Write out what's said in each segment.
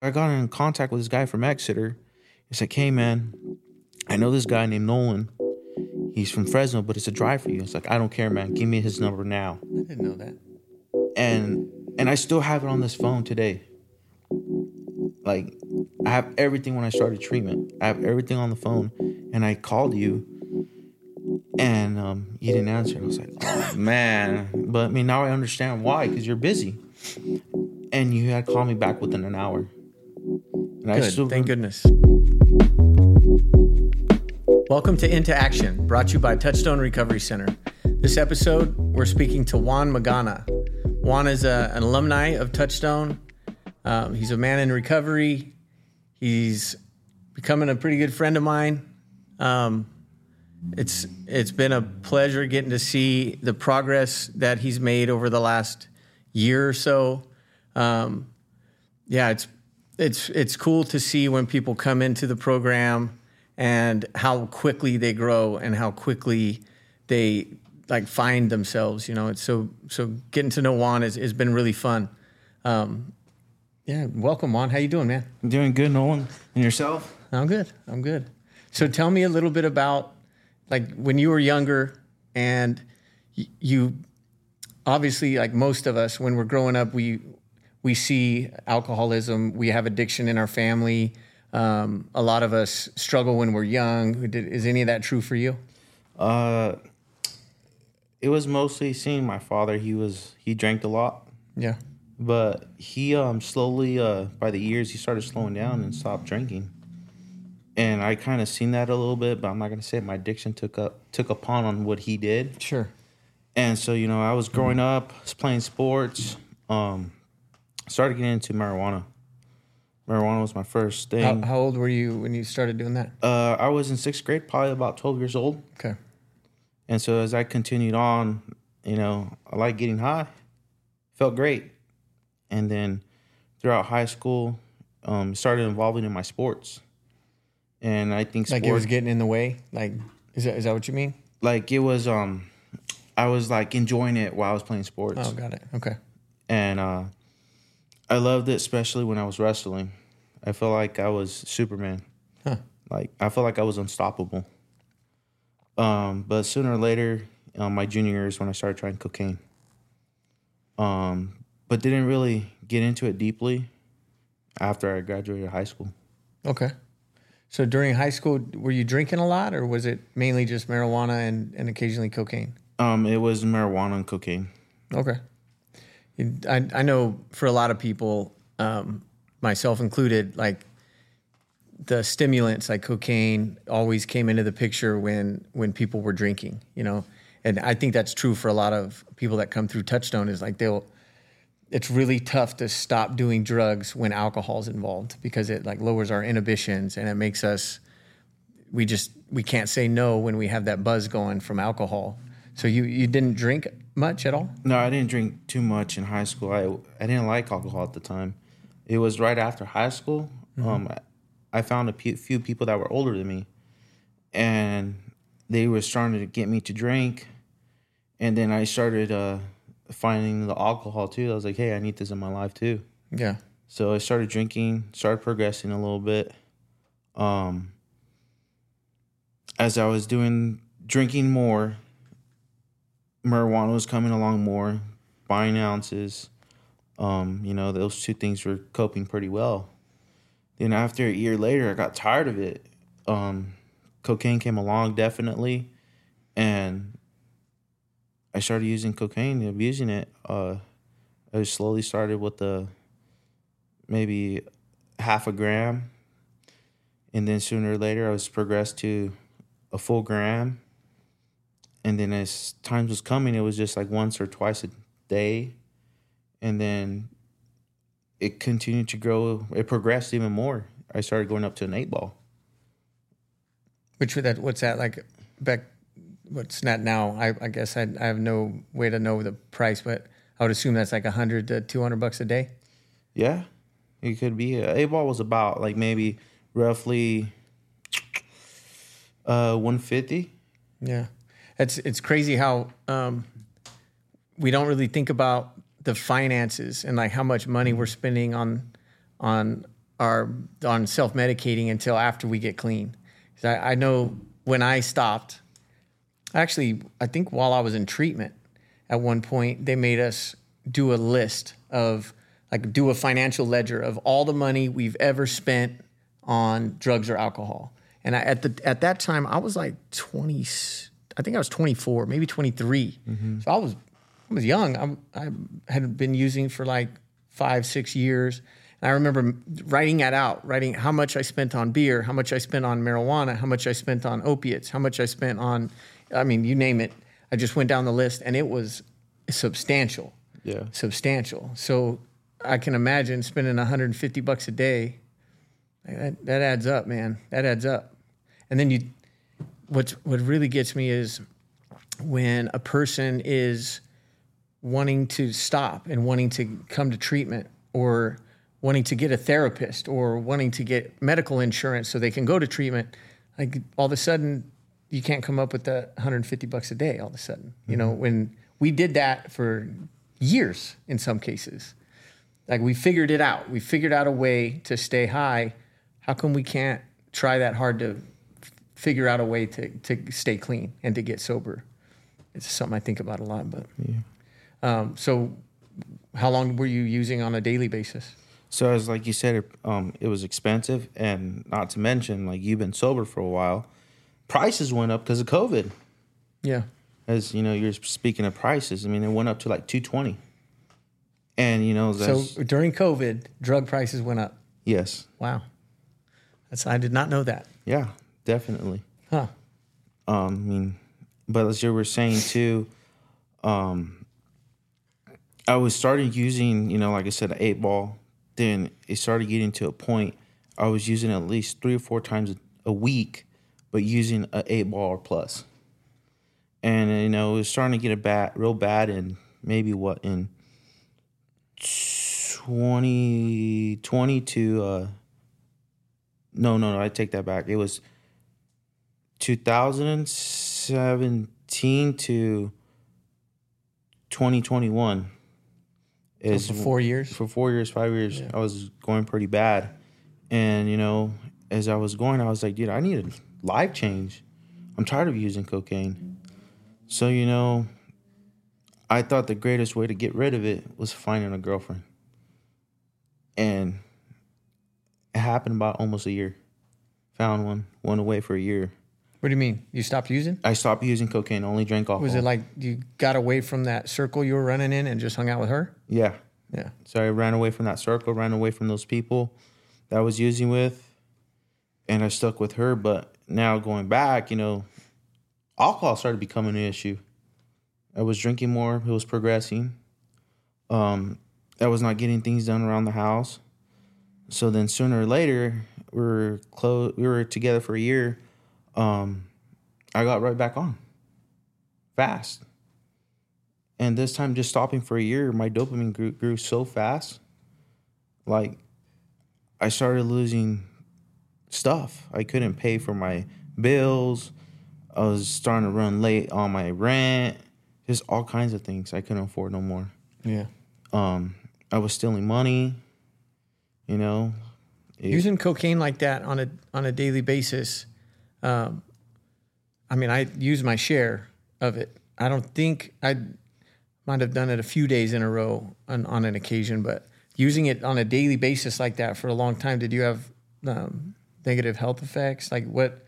I got in contact with this guy from Exeter. He's like, hey man, I know this guy named Nolan. He's from Fresno, but it's a drive for you. It's like, I don't care, man. Give me his number now. I didn't know that. And and I still have it on this phone today. Like I have everything when I started treatment. I have everything on the phone. And I called you and um, you didn't answer. And I was like, oh man. But I mean now I understand why, because you're busy. And you had called me back within an hour. And Good. still Thank goodness. Welcome to Into Action, brought to you by Touchstone Recovery Center. This episode, we're speaking to Juan Magana. Juan is a, an alumni of Touchstone. Um, he's a man in recovery. He's becoming a pretty good friend of mine. Um, it's it's been a pleasure getting to see the progress that he's made over the last year or so. Um, yeah, it's it's it's cool to see when people come into the program and how quickly they grow and how quickly they like find themselves. You know, it's so so getting to know Juan has, has been really fun. Um, yeah, welcome Juan. How you doing, man? I'm doing good, Nolan. And yourself? I'm good. I'm good. So tell me a little bit about like when you were younger and y- you obviously like most of us when we're growing up we we see alcoholism, we have addiction in our family. Um, a lot of us struggle when we're young. Did- Is any of that true for you? Uh it was mostly seeing my father. He was he drank a lot. Yeah. But he um slowly uh by the years he started slowing down and stopped drinking. And I kind of seen that a little bit, but I'm not gonna say my addiction took up took upon on what he did. Sure. And so you know I was growing up, was playing sports, um, started getting into marijuana. Marijuana was my first How, thing. how old were you when you started doing that? uh, I was in sixth grade, probably about 12 years old. Okay. And so as I continued on, you know, I like getting high. Felt great. And then throughout high school, um, started involving in my sports. And I think Like sport, it was getting in the way. Like is that is that what you mean? like it was um I was like enjoying it while I was playing sports. Oh, got it. Okay. And uh I loved it especially when I was wrestling. I felt like I was Superman. Huh. Like I felt like I was unstoppable. Um, but sooner or later, um, my junior year is when I started trying cocaine. Um, but didn't really get into it deeply after I graduated high school. Okay. So during high school, were you drinking a lot, or was it mainly just marijuana and, and occasionally cocaine? Um, it was marijuana and cocaine. Okay. I, I know for a lot of people, um, myself included, like the stimulants like cocaine always came into the picture when when people were drinking, you know. And I think that's true for a lot of people that come through Touchstone is like they'll it's really tough to stop doing drugs when alcohol's involved because it like lowers our inhibitions and it makes us we just we can't say no when we have that buzz going from alcohol. So you you didn't drink much at all? No, I didn't drink too much in high school. I I didn't like alcohol at the time. It was right after high school. Um, I, I found a few people that were older than me, and they were starting to get me to drink. And then I started uh, finding the alcohol too. I was like, hey, I need this in my life too. Yeah. So I started drinking, started progressing a little bit. Um, as I was doing drinking more, marijuana was coming along more, buying ounces. Um, you know, those two things were coping pretty well. Then after a year later, I got tired of it. Um, cocaine came along definitely, and I started using cocaine, abusing it. Uh, I slowly started with the maybe half a gram, and then sooner or later I was progressed to a full gram. And then as times was coming, it was just like once or twice a day, and then it continued to grow. It progressed even more. I started going up to an eight ball. Which that what's that like back what's that now? I, I guess I, I have no way to know the price, but I would assume that's like a hundred to two hundred bucks a day. Yeah, it could be. A eight ball was about like maybe roughly uh 150. Yeah, it's it's crazy how um, we don't really think about the finances and like how much money we're spending on on are on self medicating until after we get clean. I, I know when I stopped, actually, I think while I was in treatment, at one point they made us do a list of like do a financial ledger of all the money we've ever spent on drugs or alcohol. And I, at the at that time, I was like twenty. I think I was twenty four, maybe twenty mm-hmm. So I was I was young. I, I had been using for like five, six years. And I remember writing that out, writing how much I spent on beer, how much I spent on marijuana, how much I spent on opiates, how much I spent on, I mean, you name it. I just went down the list and it was substantial. Yeah. Substantial. So I can imagine spending 150 bucks a day. That, that adds up, man. That adds up. And then you, what's, what really gets me is when a person is wanting to stop and wanting to come to treatment or wanting to get a therapist or wanting to get medical insurance so they can go to treatment like all of a sudden you can't come up with that 150 bucks a day all of a sudden. You know mm-hmm. when we did that for years in some cases. Like we figured it out. We figured out a way to stay high. How come we can't try that hard to figure out a way to, to stay clean and to get sober. It's something i think about a lot but um, so how long were you using on a daily basis? So as like you said, it, um, it was expensive, and not to mention like you've been sober for a while, prices went up because of COVID. yeah. As you know, you're speaking of prices. I mean, it went up to like two twenty, and you know, so during covid drug prices went up. Yes, wow. That's i did not know that. Yeah, definitely. huh Um, I mean, but as you were saying too, um, I was started using, you know, like I said, an eight ball. Then it started getting to a point I was using at least three or four times a week, but using an eight ball or plus. And you know, it was starting to get a bad, real bad in maybe what in 2020 to uh no no no I take that back. It was 2017 to 2021 is for four years for four years, five years, I was going pretty bad. And, you know, as I was going, I was like, dude, I need a life change. I'm tired of using cocaine. So, you know, I thought the greatest way to get rid of it was finding a girlfriend. And it happened about almost a year. Found one, went away for a year. What do you mean you stopped using I stopped using cocaine, only drank alcohol. was it like you got away from that circle you were running in and just hung out with her Yeah. yeah So I ran away from that circle, ran away from those people that I was using with, and I stuck with her. But now going back, you know, alcohol started becoming an issue. I was drinking more, it was progressing. Um, I was not getting things done around the house. So then sooner or later, we were close we were together for a year. Um, I got right back on. Fast. And this time, just stopping for a year, my dopamine grew, grew so fast. Like, I started losing stuff. I couldn't pay for my bills. I was starting to run late on my rent. Just all kinds of things I couldn't afford no more. yeah Um, I was stealing money. You know, It- using cocaine like that on a on a daily basis um, i mean i use my share of it i don't think i might have done it a few days in a row on, on an occasion but using it on a daily basis like that for a long time did you have um, negative health effects like what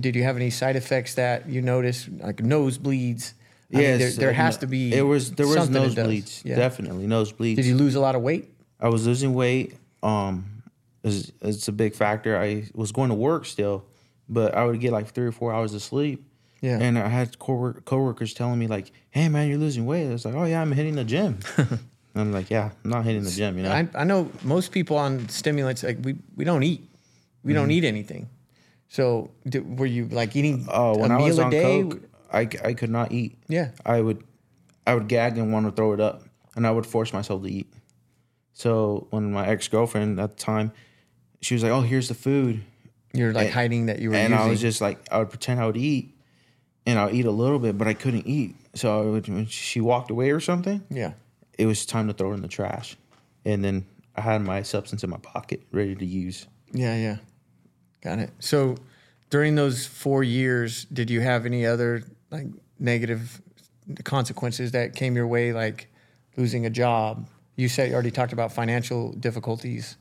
did you have any side effects that you noticed like nosebleeds I mean, yes, there, there uh, has to be It was there was something it does. nosebleeds. Yeah. Definitely nosebleeds. did you lose a lot of weight I was losing weight. Um, it's, it's a big factor. I was going to work still, but I would get like three or four hours of sleep. Yeah. And I had co- coworkers telling me like, "Hey man, you're losing weight." I was like, "Oh yeah, I'm hitting the gym." and I'm like, "Yeah, I'm not hitting the gym." You know. I, I know most people on stimulants like we, we don't eat we Mm-hmm. don't eat anything so were you like eating Oh, when a I meal was a on day coke, I, I could not eat. yeah I would I would gag and want to throw it up, and I would force myself to eat. So when my ex girlfriend at the time, she was like, "Oh, here's the food," you're like And- hiding that you were and using I was just like, I would pretend I would eat, and I'll eat a little bit, but I couldn't eat. So I would, when she walked away or something, yeah it was time to throw it in the trash, and then I had my substance in my pocket, ready to use. Yeah, yeah. Got it. So during those four years, did you have any other like negative consequences that came your way, like losing a job? You said you already talked about financial difficulties,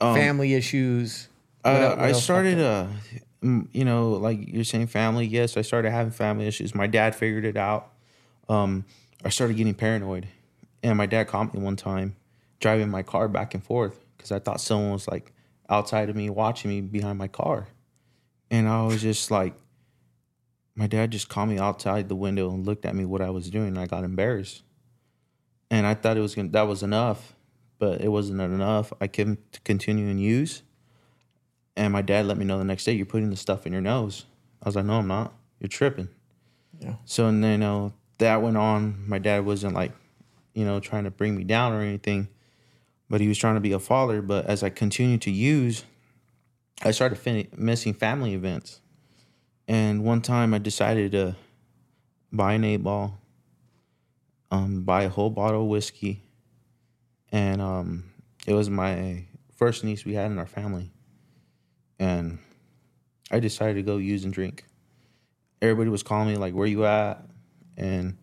um, family issues. Uh, I started, uh, you know, like you're saying, family. Yes, I started having family issues. My dad figured it out. Um, I started getting paranoid, and my dad caught me one time driving my car back and forth because I thought someone was like outside of me watching me behind my car, and I was just like, my dad just caught me outside the window and looked at me what I was doing, and I got embarrassed, and I thought it was gonna that was enough, but it wasn't enough. I can continue and use. And my dad let me know the next day, you're putting the stuff in your nose. I was like, no, I'm not. You're tripping. Yeah. So, and then, you know, that went on. My dad wasn't like, you know, trying to bring me down or anything, but he was trying to be a father. But as I continued to use, I started fin- missing family events. And one time I decided to buy an eight ball, um, buy a whole bottle of whiskey. And um, it was my first niece we had in our family and I decided to go use and drink. Everybody was calling me like, "Where you at?" And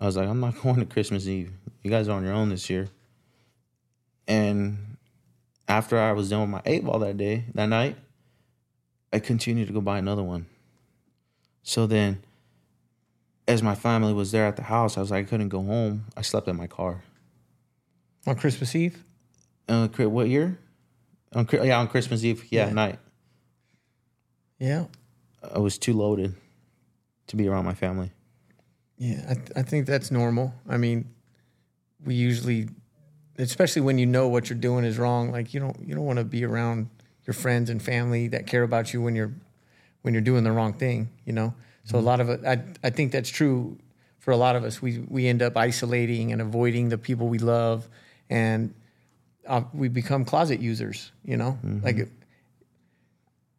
I was like, "I'm not going to Christmas Eve. You guys are on your own this year." And after I was done with my eight ball that day, that night, I continued to go buy another one. So then, as my family was there at the house, I was like, I couldn't go home. I slept in my car. on Christmas Eve. Uh, what year? On yeah, on Christmas Eve, yeah, Yeah. night. Yeah, I was too loaded to be around my family. yeah. I, th- I think that's normal. I mean, we usually, especially when you know what you're doing is wrong, like you don't you don't want to be around your friends and family that care about you when you're when you're doing the wrong thing. You know. So a lot of it, I I think that's true for a lot of us. We we end up isolating and avoiding the people we love, and uh, we become closet users. You know, like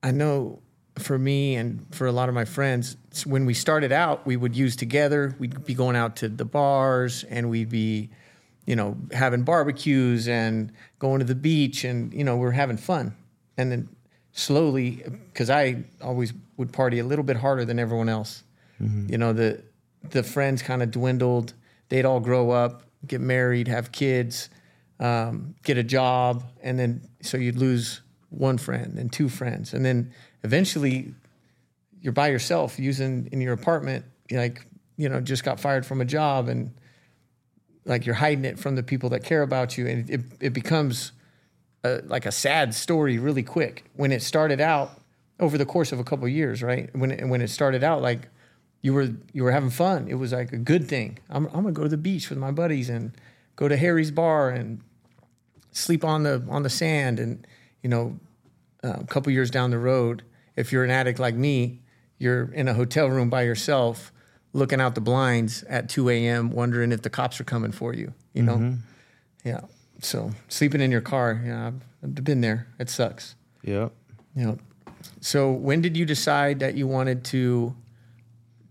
I know for me and for a lot of my friends, when we started out, we would use together. We'd be going out to the bars and we'd be, you know, having barbecues and going to the beach and, you know, we're having fun. And then slowly, because I always would party a little bit harder than everyone else, you know, the, the friends kind of dwindled. They'd all grow up, get married, have kids, um, get a job. And then, so you'd lose one friend and two friends. And then eventually you're by yourself using in your apartment, like, you know, just got fired from a job and like you're hiding it from the people that care about you. And it, it becomes a, like a sad story really quick. When it started out over the course of a couple of years, right? When it, when it started out, like you were you were having fun. It was like a good thing. I'm, I'm gonna go to the beach with my buddies and go to Harry's bar and sleep on the on the sand. And you know, uh, a couple years down the road, if you're an addict like me, you're in a hotel room by yourself, looking out the blinds at 2 a.m., wondering if the cops are coming for you. You know, yeah. So sleeping in your car, yeah, I've, I've been there. It sucks. Yep. You know. So when did you decide that you wanted to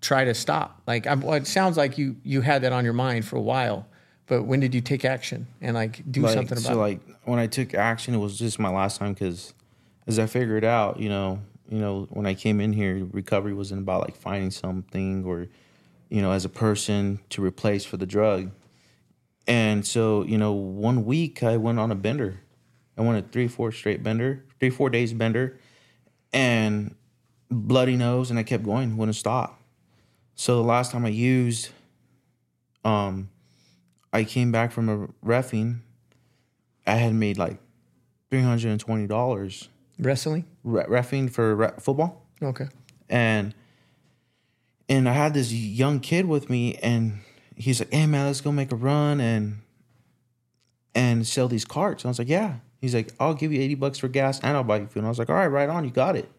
try to stop? Like, I'm, well, it sounds like you you had that on your mind for a while, but when did you take action and like do like, something about so it? like when I took action, it was just my last time because as I figured out, you know, you know, when I came in here, recovery wasn't about like finding something or, you know, as a person to replace for the drug. And so, you know, one week I went on a bender. I went a three, four straight bender, three, four days bender, and bloody nose, and I kept going, wouldn't stop. So the last time I used, um, I came back from a refing. I had made like three hundred and twenty dollars Wrestling? re- refing for re- football, Okay. and and I had this young kid with me, and he's like, "Hey man, let's go make a run and and sell these carts." And I was like, "Yeah." He's like, "I'll give you eighty bucks for gas, and I'll buy you food." And I was like, "All right, right on, you got it."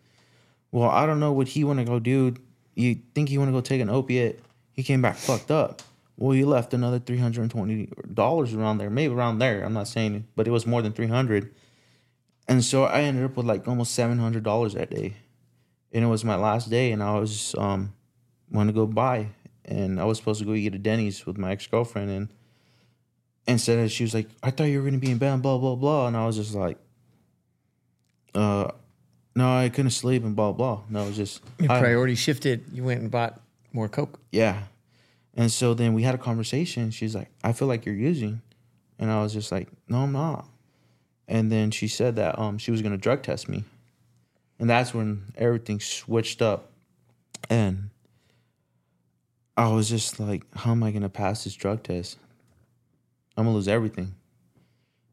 Well, I don't know what he want to go do. You think he want to go take an opiate? He came back fucked up. Well, he left another three hundred and twenty dollars around there, maybe around there. I'm not saying, but it was more than three hundred. And so I ended up with like almost seven hundred dollars that day, and it was my last day, and I was um wanted to go buy, and I was supposed to go eat at Denny's with my ex girlfriend, and instead she was like, I thought you were gonna be in bed, blah blah blah, and I was just like, uh, no, I couldn't sleep and blah blah. No, it was just Your I- priority shifted. You went and bought more Coke. yeah. And so then we had a conversation. She's like, I feel like you're using. And I was just like, no, I'm not. And then she said that um she was gonna drug test me. And that's when everything switched up. And I was just like, how am I gonna pass this drug test? I'm gonna lose everything.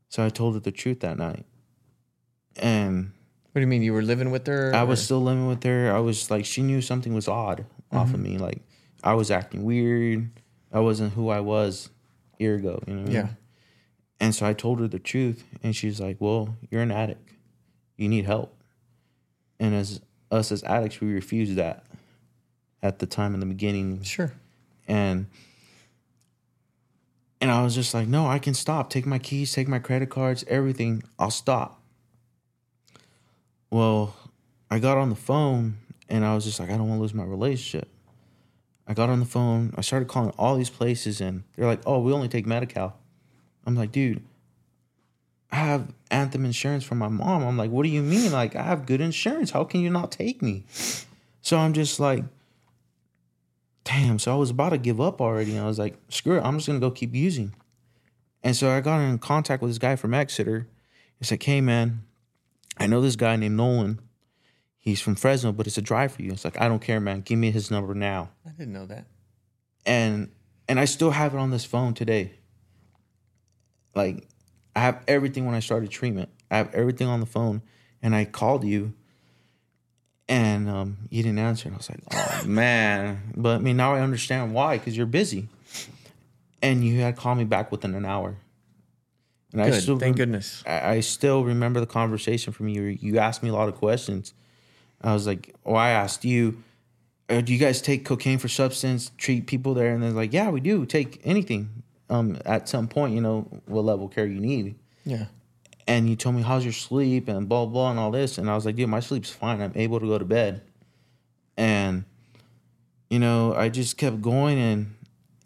So I told her the truth that night. And What do you mean? You were living with her? I was still living with her. I was like, she knew something was odd off Mm-hmm. of me. Like, I was acting weird. I wasn't who I was a year ago. You know I mean? And so I told her the truth, and she's like, "Well, you're an addict. You need help." And as us as addicts, we refused that at the time in the beginning, Sure. and and I was just like, "No, I can stop. Take my keys, take my credit cards, everything. I'll stop." Well, I got on the phone, and I was just like, "I don't want to lose my relationship." I got on the phone. I started calling all these places, and they're like, "Oh, we only take Medi-Cal." I'm like, "Dude, I have Anthem insurance from my mom." I'm like, "What do you mean? Like, I have good insurance. How can you not take me?" So I'm just like, "Damn!" So I was about to give up already. And I was like, "Screw it! I'm just gonna go keep using." And so I got in contact with this guy from Exeter. He's like, "Hey, man, I know this guy named Nolan. He's from Fresno, but it's a drive for you." It's like, "I don't care, man. Give me his number now." I didn't know that. and and I still have it on this phone today. Like I have everything when I started treatment. I have everything on the phone, and I called you, and um, you didn't answer. And I was like, oh man. But I mean, now I understand why because you're busy, and you had called me back within an hour. And I Good. still Thank goodness. I, I still remember the conversation from you. You asked me a lot of questions. I was like, "Oh, I asked you, uh, do you guys take cocaine for substance? Treat people there?" And they're like, "Yeah, we do. Take anything. Um, at some point, you know what level of care you need." Yeah. And you told me how's your sleep and blah blah and all this, and I was like, "Dude, my sleep's fine. I'm able to go to bed." And you know, I just kept going, and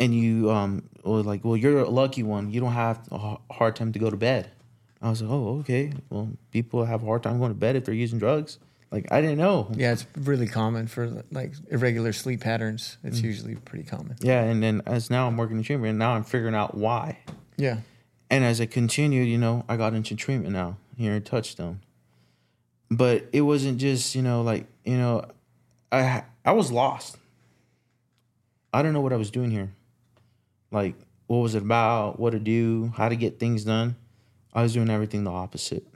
and you um were like, "Well, you're a lucky one. You don't have a hard time to go to bed." I was like, "Oh, okay. Well, people have a hard time going to bed if they're using drugs." Like I didn't know. Yeah, it's really common for like irregular sleep patterns. Mm. It's usually pretty common. Yeah, and then as now I'm working in treatment, and now I'm figuring out why. Yeah. And as I continued, you know, I got into treatment now here in Touchstone. But it wasn't just, you know, like, you know, I I was lost. I don't know what I was doing here. Like, what was it about? What to do? How to get things done? I was doing everything the opposite.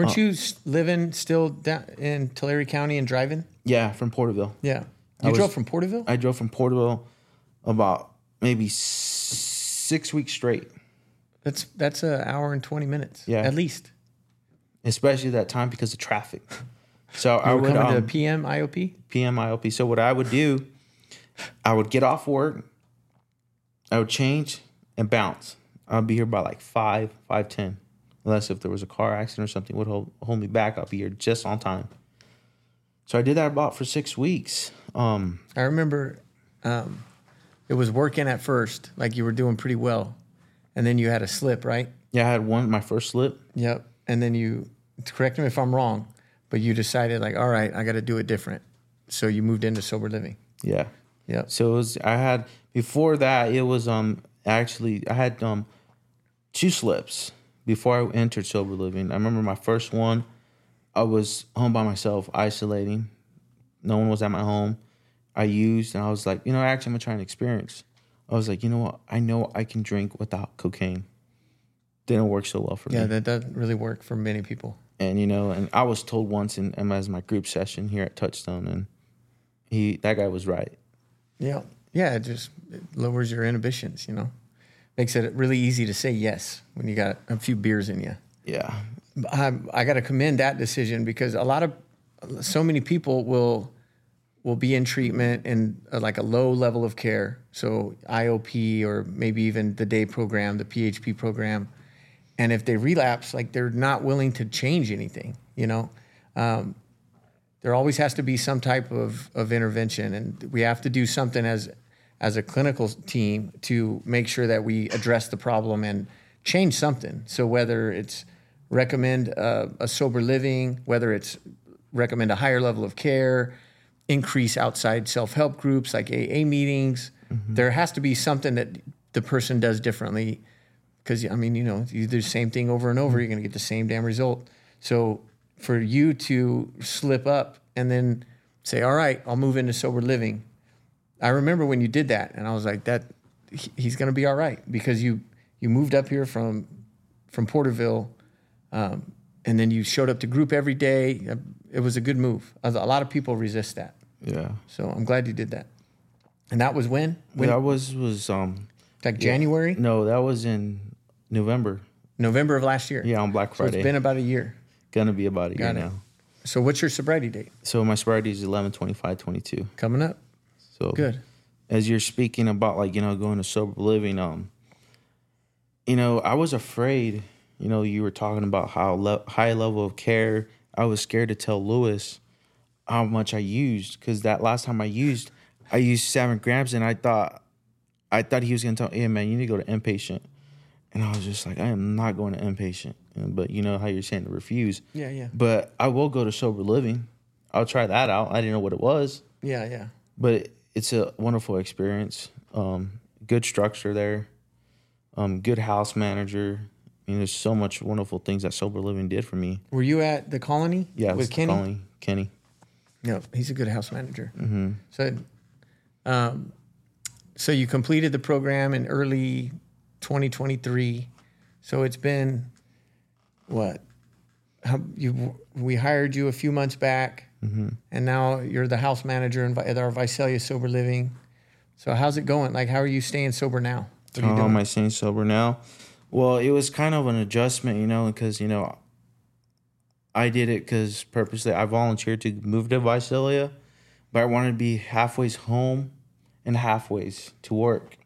Weren't Oh. you s- living still down in Tulare County and driving? Yeah, from Porterville. Yeah. You was- drove from Porterville? I drove from Porterville about maybe s- six weeks straight. That's that's an hour and twenty minutes. Yeah. At least. especially that time because of traffic. So I were would coming um, to PM IOP? PM IOP. So what I would do, I would get off work, I would change and bounce. I'd be here by like five, five ten, unless if there was a car accident or something would hold, hold me back. I'll be here just on time. So I did that about for six weeks. Um, I remember um, it was working at first, like you were doing pretty well. And then you had a slip, right? yeah, I had one my first slip. Yep. And then you correct me if I'm wrong, but you decided like, all right, I got to do it different. So you moved into sober living. Yeah. Yep. So it was I had before that it was um actually I had um two slips before I entered sober living. I remember my first one, I was home by myself, isolating. No one was at my home. I used and I was like, you know, actually I'm gonna try an experience. I was like, you know what? I know I can drink without cocaine. Didn't work so well for Yeah, me. Yeah, that doesn't really work for many people. and you know, and I was told once in as my group session here at Touchstone, and he that guy was right. Yeah. Yeah, it just it lowers your inhibitions, you know. Makes it really easy to say yes when you got a few beers in you. Yeah. I, I got to commend that decision because a lot of so many people will will be in treatment in uh like a low level of care, so IOP or maybe even the day program, the PHP program, and if they relapse, like they're not willing to change anything, you know. Um, there always has to be some type of, of intervention, and we have to do something as as a clinical team to make sure that we address the problem and change something. So whether it's recommend a, a sober living, whether it's recommend a higher level of care, increase outside self help groups like AA meetings. Mm-hmm. There has to be something that the person does differently. Because, I mean, you know, you do the same thing over and over, mm-hmm. you're going to get the same damn result. So for you to slip up and then say, all right, I'll move into sober living. I remember when you did that, and I was like, that he's going to be all right because you you moved up here from from Porterville, um, and then you showed up to group every day. It was a good move. A lot of people resist that, Yeah. so I'm glad you did that. And that was when, when that was was um like January, no, that was in November. November of last year. Yeah, on Black so Friday. it's been about a year. Gonna be about a year it. now. So what's your sobriety date So my sobriety is 11, 25, 22. coming up? So Good. as you're speaking about like you know going to sober living um you know i was afraid you know you were talking about how le- high level of care i was scared to tell lewis how much i used because that last time i used i used seven grams and i thought i thought he was going to tell "Yeah, man you need to go to inpatient. And i was just like i am not going to inpatient. And- but you know how you're saying to refuse. Yeah, yeah, but i will go to sober living. I'll try that out. I didn't know what it was. Yeah, yeah. but it's a wonderful experience. Um, good structure there. Um, good house manager. I mean, there's so much wonderful things that sober living did for me. Were you at the colony? Yeah, with Kenny. Colin- Kenny. No, he's a good house manager. Mm-hmm. So, um, so you completed the program in early 2023. So it's been what? How you? We hired you a few months back, Mm-hmm. and now you're the house manager at our Visalia Sober Living. So how's it going? Like, how are you staying sober now? What How am I staying sober now? Well, it was kind of an adjustment, you know, because you know, I did it because purposely I volunteered to move to Visalia, but I wanted to be halfways home and halfways to work,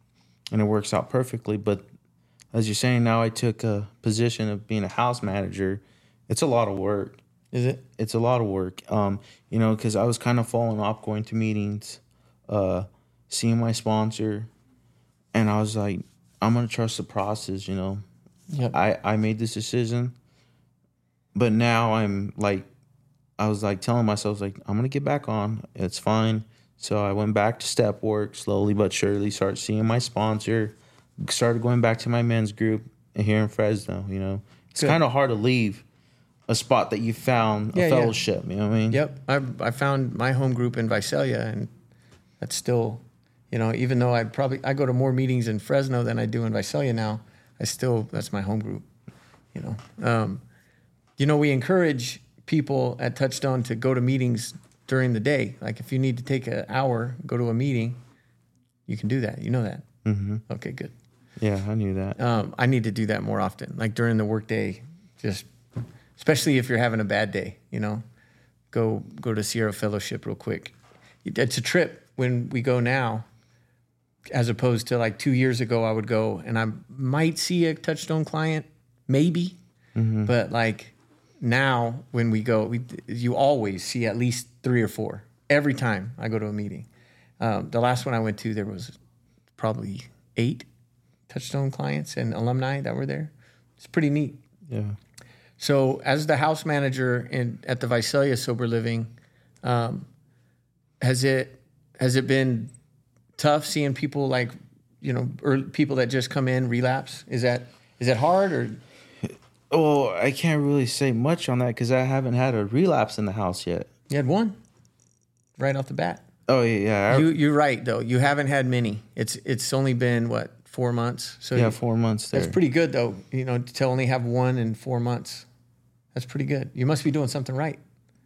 and it works out perfectly. But as you're saying, now I took a position of being a house manager. It's a lot of work Is it? it's a lot of work. Um, you know, because I was kind of falling off going to meetings, uh, seeing my sponsor, and I was like, I'm gonna trust the process. You know, Yep. I I made this decision, but now I'm like, I was like telling myself like I'm gonna get back on. It's fine. So I went back to step work slowly but surely. Started seeing my sponsor. Started going back to my men's group here in Fresno. You know, it's kind of hard to leave a spot that you found Yeah, a yeah. fellowship. You know what I mean? Yep. I I found my home group in Visalia, and that's still, you know, even though I probably I go to more meetings in Fresno than I do in Visalia now, I still that's my home group. You know, um, you know, we encourage people at Touchstone to go to meetings during the day. Like if you need to take an hour, go to a meeting, you can do that. You know that. hmm Okay, good. Yeah, I knew that. Um, I need to do that more often, like during the workday, just especially if you're having a bad day. You know, go go to Sierra Fellowship real quick. It's a trip when we go now, as opposed to like two years ago. I would go and I might see a Touchstone client, maybe, but like now when we go, we you always see at least three or four every time I go to a meeting. Um, the last one I went to, there was probably eight Touchstone clients and alumni that were there. It's pretty neat. Yeah. So, as the house manager in at the Visalia Sober Living, um, has it has it been tough seeing people like you know or people that just come in relapse? Is that is that hard or Well, I can't really say much on that because I haven't had a relapse in the house yet. you had one right off the bat? Oh yeah, yeah. I, You you're right though. You haven't had many. It's it's only been what four months. So yeah, you- four months there. That's pretty good, though. You know, to only have one in four months. That's pretty good. You must be doing something right.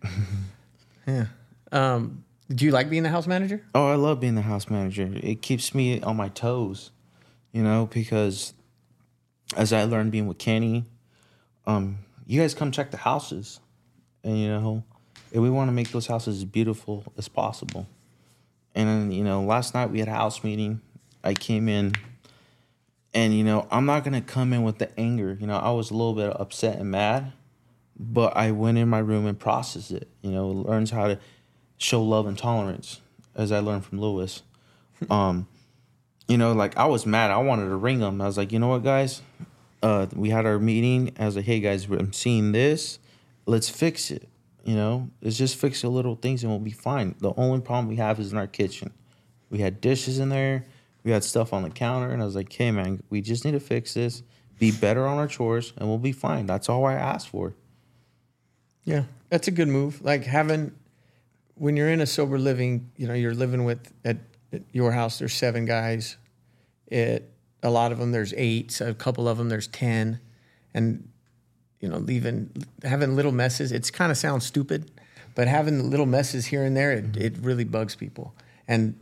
yeah. Um, do you like being the house manager? Oh, I love being the house manager. It keeps me on my toes, you know, because as I learned being with Kenny, um, you guys come check the houses, and you know, and we want to make those houses as beautiful as possible. And you know, last night we had a house meeting. I came in, and you know, I'm not gonna come in with the anger. You know, I was a little bit upset and mad, but I went in my room and processed it. You know, learns how to show love and tolerance, as I learned from Lewis. Um, you know, like I was mad. I wanted to ring them. I was like, you know what, guys? Uh, we had our meeting. I was like, hey guys, I'm seeing this. Let's fix it. You know, let's just fix the little things and we'll be fine. The only problem we have is in our kitchen. We had dishes in there. We had stuff on the counter, and I was like, hey man, we just need to fix this. Be better on our chores, and we'll be fine. That's all I asked for. Yeah, that's a good move. Like having when you're in a sober living, you know, you're living with at, at your house. There's seven guys. It a lot of them there's eight. So a couple of them there's ten, and you know, leaving having little messes. It's kind of sounds stupid, but having little messes here and there, it, it really bugs people. And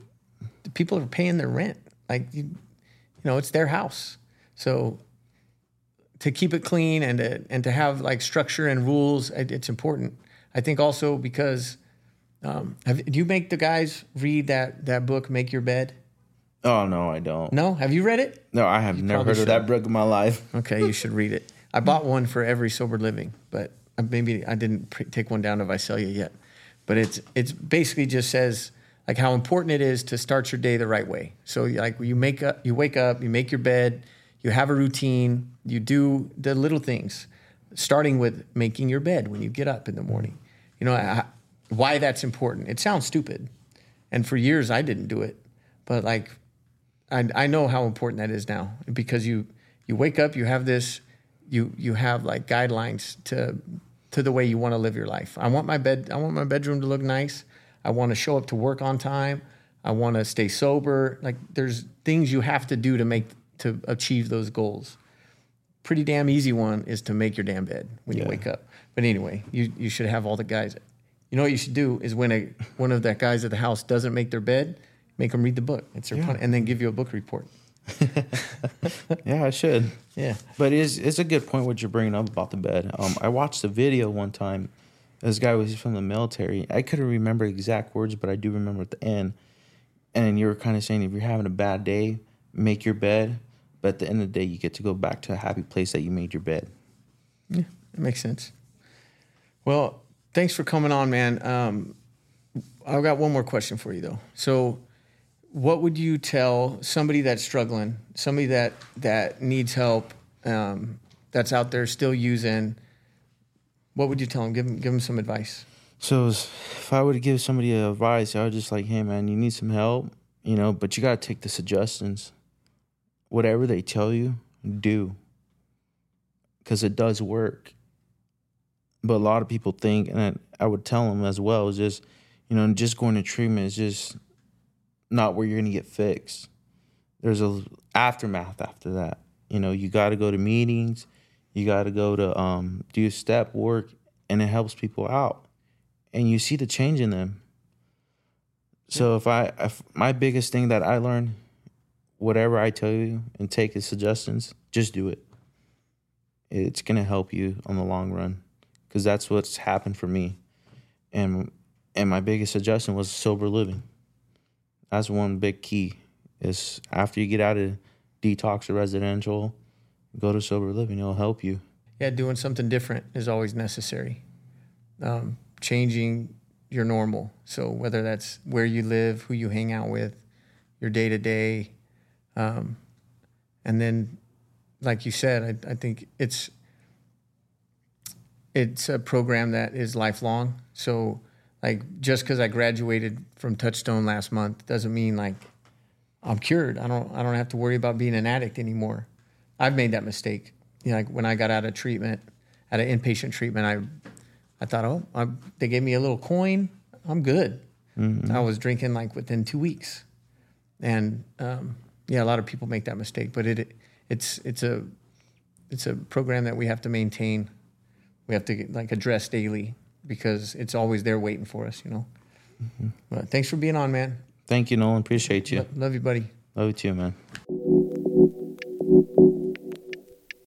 people are paying their rent. Like you, you know, it's their house. So to keep it clean and to, and to have like structure and rules, it, it's important. I think also because um, have, do you make the guys read that that book, Make Your Bed? Oh no, I don't. No, have you read it? No, I have never probably heard of that book in my life. Okay, you should read it. I bought one for every sober living, but maybe I didn't pr- take one down to Visalia yet. But it's it's basically just says like how important it is to start your day the right way. So like you make up, you wake up, you make your bed, you have a routine, you do the little things, starting with making your bed when you get up in the morning. You know I, why that's important. It sounds stupid, and for years I didn't do it, but like I, I know how important that is now because you you wake up, you have this, you you have like guidelines to to the way you want to live your life. I want my bed, I want my bedroom to look nice. I want to show up to work on time. I want to stay sober. Like there's things you have to do to make to achieve those goals. Pretty damn easy one is to make your damn bed when you wake up. But anyway, you you should have all the guys. You know what you should do is when a one of the guys at the house doesn't make their bed, make them read the book. It's their pun- and then give you a book report. Yeah, I should. Yeah. But it's it's a good point what you're bringing up about the bed. Um, I watched a video one time. This guy was from the military. I couldn't remember exact words, but I do remember at the end. And you were kind of saying if you're having a bad day, make your bed. But at the end of the day, you get to go back to a happy place that you made your bed. Yeah, that makes sense. Well, thanks for coming on, man. Um, I've got one more question for you, though. So, what would you tell somebody that's struggling, somebody that that needs help, um, that's out there still using? What would you tell them? Give them, give them some advice. So if I were to give somebody advice, I would just like, hey man, you need some help, you know, but you gotta take the suggestions. Whatever they tell you, do. Cause it does work. But a lot of people think, and I, I would tell them as well, is just, you know, just going to treatment is just not where you're gonna get fixed. There's a aftermath after that. You know, you gotta go to meetings, you gotta go to um, do step work, and it helps people out and you see the change in them. So if I, if my biggest thing that I learned, whatever I tell you and take the suggestions, just do it. It's gonna help you on the long run, because that's what's happened for me, and and my biggest suggestion was sober living. That's one big key. Is after you get out of detox or residential, go to sober living. It'll help you. Yeah, doing something different is always necessary. Um, changing your normal. So whether that's where you live, who you hang out with, your day to day, and then, like you said, I, I think it's it's a program that is lifelong. So, like, just because I graduated from Touchstone last month doesn't mean like I'm cured. I don't I don't have to worry about being an addict anymore. I've made that mistake. You know, like when I got out of treatment, out of inpatient treatment, I I thought, oh, I, they gave me a little coin. I'm good. I was drinking like within two weeks, and um, yeah, a lot of people make that mistake. But it it's it's a it's a program that we have to maintain. We have to like address daily because it's always there waiting for us. You know. But thanks for being on, man. Thank you, Nolan. Appreciate you. Love you, buddy. Love you too, man.